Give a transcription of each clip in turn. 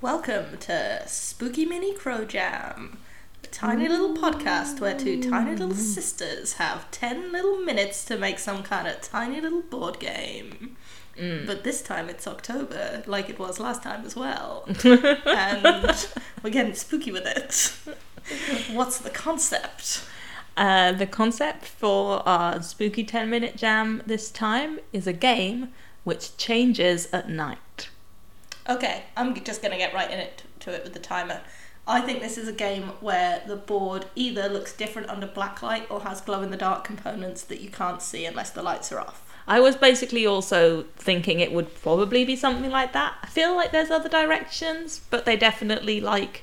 Welcome to Spooky Mini Crow Jam, a tiny little podcast where two tiny little sisters have 10 little minutes to make some kind of tiny little board game. But this time it's October, like it was last time as well. and we're getting spooky with it. What's the concept? Uh, the concept for our spooky 10 minute jam this time is a game which changes at night. Okay, I'm just going to get right in it to it with the timer. I think this is a game where the board either looks different under black light or has glow in the dark components that you can't see unless the lights are off. I was basically also thinking it would probably be something like that. I feel like there's other directions, but they definitely like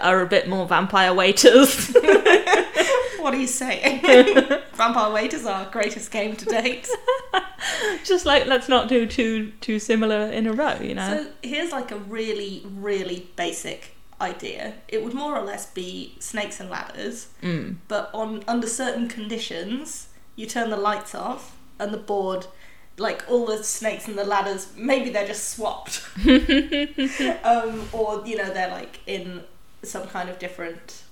are a bit more vampire waiters. What are you saying? Vampire waiters are our greatest game to date. Just like let's not do two two similar in a row, you know. So here's like a really, really basic idea. It would more or less be snakes and ladders, Mm. but on under certain conditions, you turn the lights off and the board, like all the snakes and the ladders, maybe they're just swapped, um, or you know they're like in some kind of different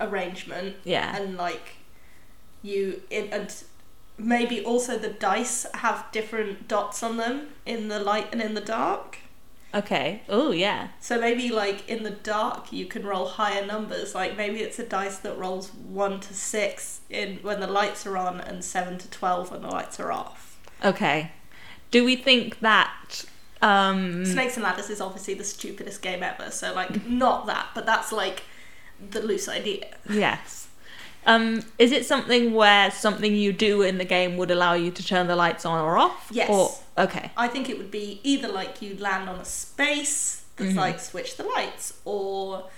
arrangement, Yeah. and like you in and maybe also the dice have different dots on them in the light and in the dark. Okay. Oh yeah. So maybe like in the dark you can roll higher numbers. Like maybe it's a dice that rolls one to six in when the lights are on and seven to twelve when the lights are off. Okay. Do we think that um Snakes and ladders is obviously the stupidest game ever. So like not that, but that's like the loose idea. Yes. Um, is it something where something you do in the game would allow you to turn the lights on or off? Yes. Or okay. I think it would be either like you land on a space that's Mhm. like switch the lights, or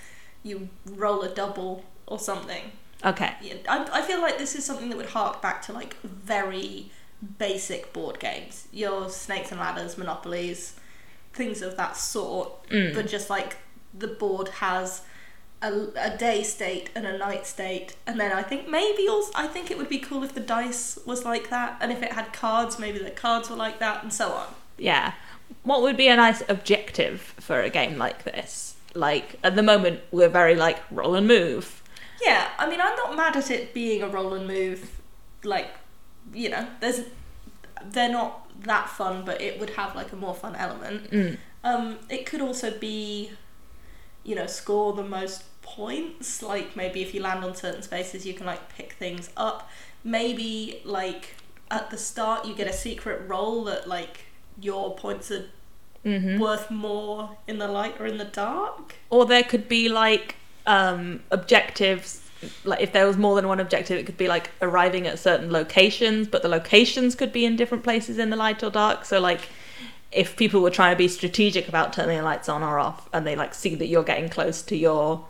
you roll a double or something. Okay. Yeah, I, I feel like this is something that would hark back to like very basic board games. Your snakes and ladders, monopolies, things of that sort. Mm. But just like the board has a, a day state and a night state, and then I think maybe also I think it would be cool if the dice was like that, and if it had cards, maybe the cards were like that, and so on. Yeah. What would be a nice objective for a game like this? Like at the moment we're very like roll and move. Yeah, I mean, I'm not mad at it being a roll and move. Like, you know, there's they're not that fun, but it would have like a more fun element. Mm. Um, it could also be, you know, score the most points. Like maybe if you land on certain spaces, you can like pick things up. Maybe like at the start, you get a secret role that like your points are hmm worth more in the light or in the dark. Or there could be like um objectives like if there was more than one objective it could be like arriving at certain locations but the locations could be in different places in the light or dark so like if people were trying to be strategic about turning the lights on or off and they like see that you're getting close to your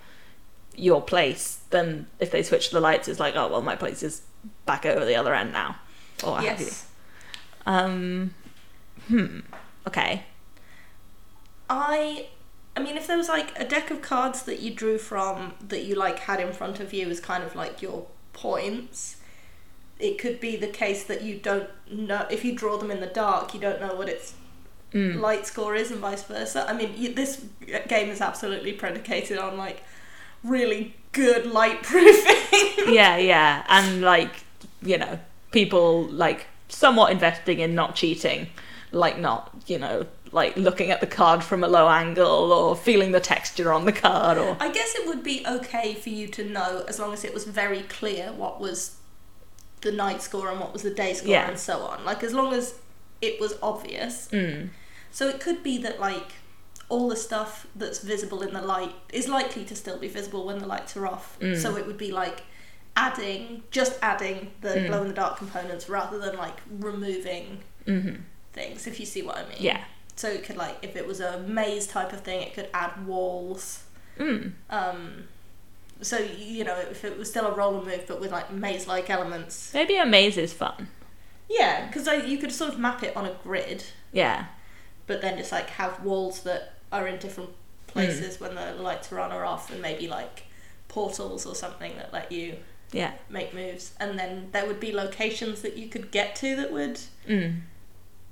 your place then if they switch the lights it's like oh well my place is back over the other end now. Or what have you. Yes. um hmm. Okay. I I mean if there was like a deck of cards that you drew from that you like had in front of you as kind of like your points it could be the case that you don't know if you draw them in the dark you don't know what its Mm. light score is and vice versa i mean you, this game is absolutely predicated on like really good light proofing yeah, yeah, and like you know, people like somewhat investing in not cheating, like not you know, like looking at the card from a low angle or feeling the texture on the card or I guess it would be okay for you to know as long as it was very clear what was the night score and what was the day score Yeah. and so on. Like as long as it was obvious. mm, So it could be that like all the stuff that's visible in the light is likely to still be visible when the lights are off. Mm. So it would be like adding just adding the Mm. glow in the dark components rather than like removing hmm things if you see what I mean. yeah, So it could like if it was a maze type of thing it could add walls. mm, Um, so you know, if it was still a roller move, but with like maze-like elements, maybe a maze is fun. yeah, because you could sort of map it on a grid, Yeah, but then just like have walls that are in different places when the lights are on or off, and maybe like portals or something that let you yeah, make moves, and then there would be locations that you could get to that would mm,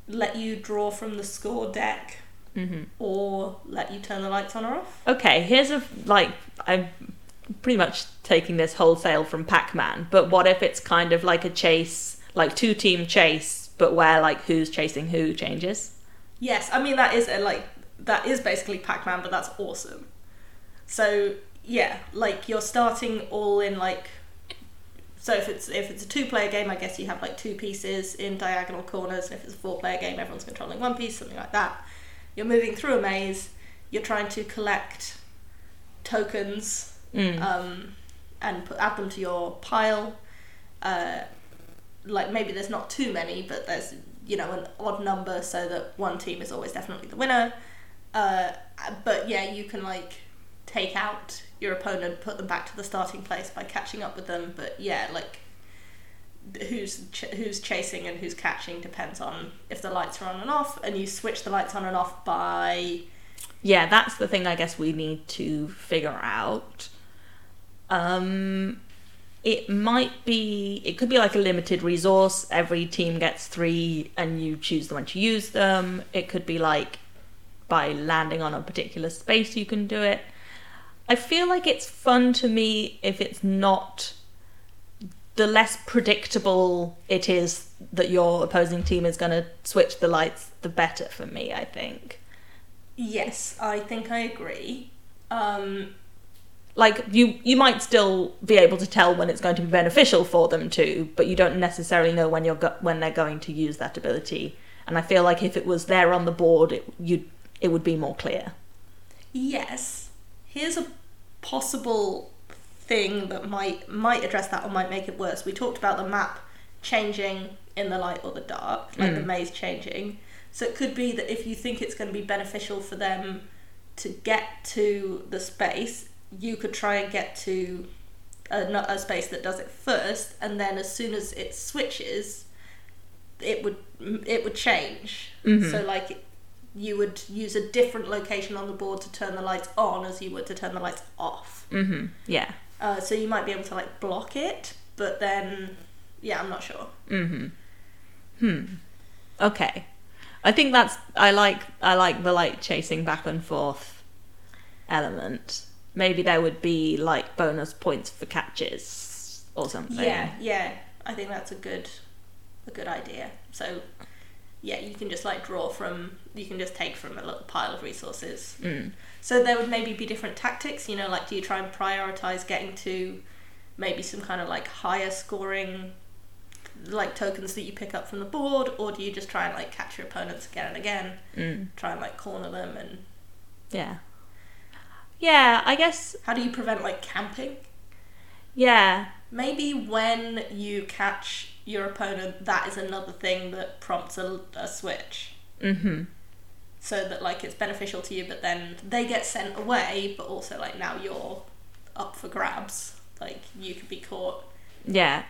let you draw from the score deck Mm-hmm. or let you turn the lights on or off. Okay, here's a like I'm pretty much taking this wholesale from Pac-Man, but what if it's kind of like a chase, like two team chase, but where like who's chasing who changes? Yes, I mean that is a, like that is basically Pac-Man, but that's awesome. So yeah, like you're starting all in like. So if it's if it's a two-player game, I guess you have like two pieces in diagonal corners, and if it's a four-player game, everyone's controlling one piece, something like that. You're moving through a maze. You're trying to collect tokens Mm. um, and put, add them to your pile. Uh, like maybe there's not too many, but there's you know an odd number so that one team is always definitely the winner. Uh, but yeah, you can like take out your opponent, put them back to the starting place by catching up with them. But yeah, like who's ch- who's chasing and who's catching depends on if the lights are on and off, and you switch the lights on and off by yeah, that's the thing I guess we need to figure out. Um, it might be, it could be like a limited resource. Every team gets three and you choose the one to use them. It could be like by landing on a particular space you can do it. I feel like it's fun to me if it's not the less predictable it is that your opposing team is going to switch the lights, the better for me, I think. yes, I think I agree. Um, like you you might still be able to tell when it's going to be beneficial for them to but you don't necessarily know when you're go- when they're going to use that ability and i feel like if it was there on the board it you it would be more clear Yes. Here's a possible thing that might might address that or might make it worse. We talked about the map changing in the light or the dark, like the Mm. maze changing. So it could be that if you think it's going to be beneficial for them to get to the space, you could try and get to a, not a space that does it first, and then as soon as it switches, it would it would change. Mhm. So like you would use a different location on the board to turn the lights on as you would to turn the lights off. mm-hmm yeah Uh, so you might be able to like block it, but then yeah, I'm not sure. mm-hmm hmm okay i think that's i like i like the like chasing back and forth element maybe there would be like bonus points for catches or something Yeah, yeah, I think that's a good a good idea. So yeah, you can just like draw from you can just take from a little pile of resources. mm. So there would maybe be different tactics, you know, like do you try and prioritize getting to maybe some kind of like higher scoring like tokens that you pick up from the board or do you just try and like catch your opponents again and again, Mm. try and like corner them and yeah yeah i guess how do you prevent like camping? yeah Maybe when you catch your opponent that is another thing that prompts a, a switch. mm-hmm so that like it's beneficial to you but then they get sent away but also like now you're up for grabs like you could be caught Yeah.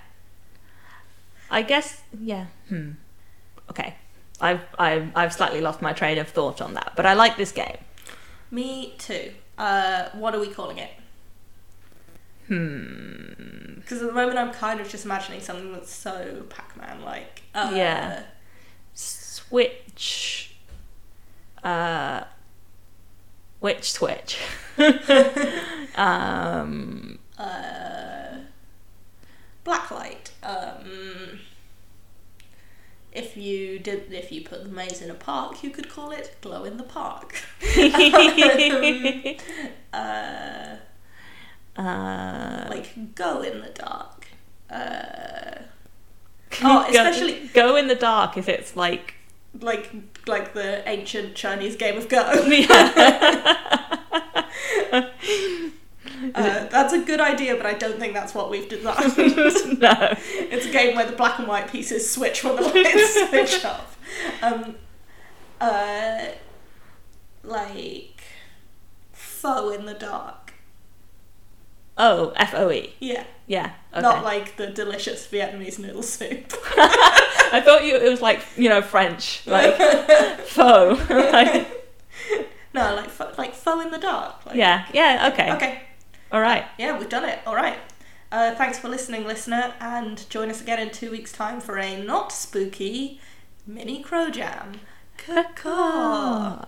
I guess yeah. Hmm. Okay. I've I've I've slightly lost my train of thought on that, but I like this game. me too uh what are we calling it Hmm. because at the moment i'm kind of just imagining something that's so pac-man like uh, Yeah. Switch. Uh. Which switch? um. uh blacklight um if you did if you put the maze in a park you could call it glow in the park uh uh, like go in the dark. Uh, oh, go- especially go in the dark if it's like like like the ancient Chinese game of Go. Uh, that's a good idea, but I don't think that's what we've designed. no. it's a game where the black and white pieces switch when the lights switch off. Um, uh, like foe in the dark. Oh, F O E. Yeah, Yeah. Okay. not like the delicious Vietnamese noodle soup. I thought you it was like you know French like faux. like, no, like like foe in the dark. Like, yeah. Yeah. Okay. Okay. All right. Yeah, we've done it. All right. Uh, thanks for listening, listener, and join us again in two weeks' time for a not spooky mini crow jam. Caw.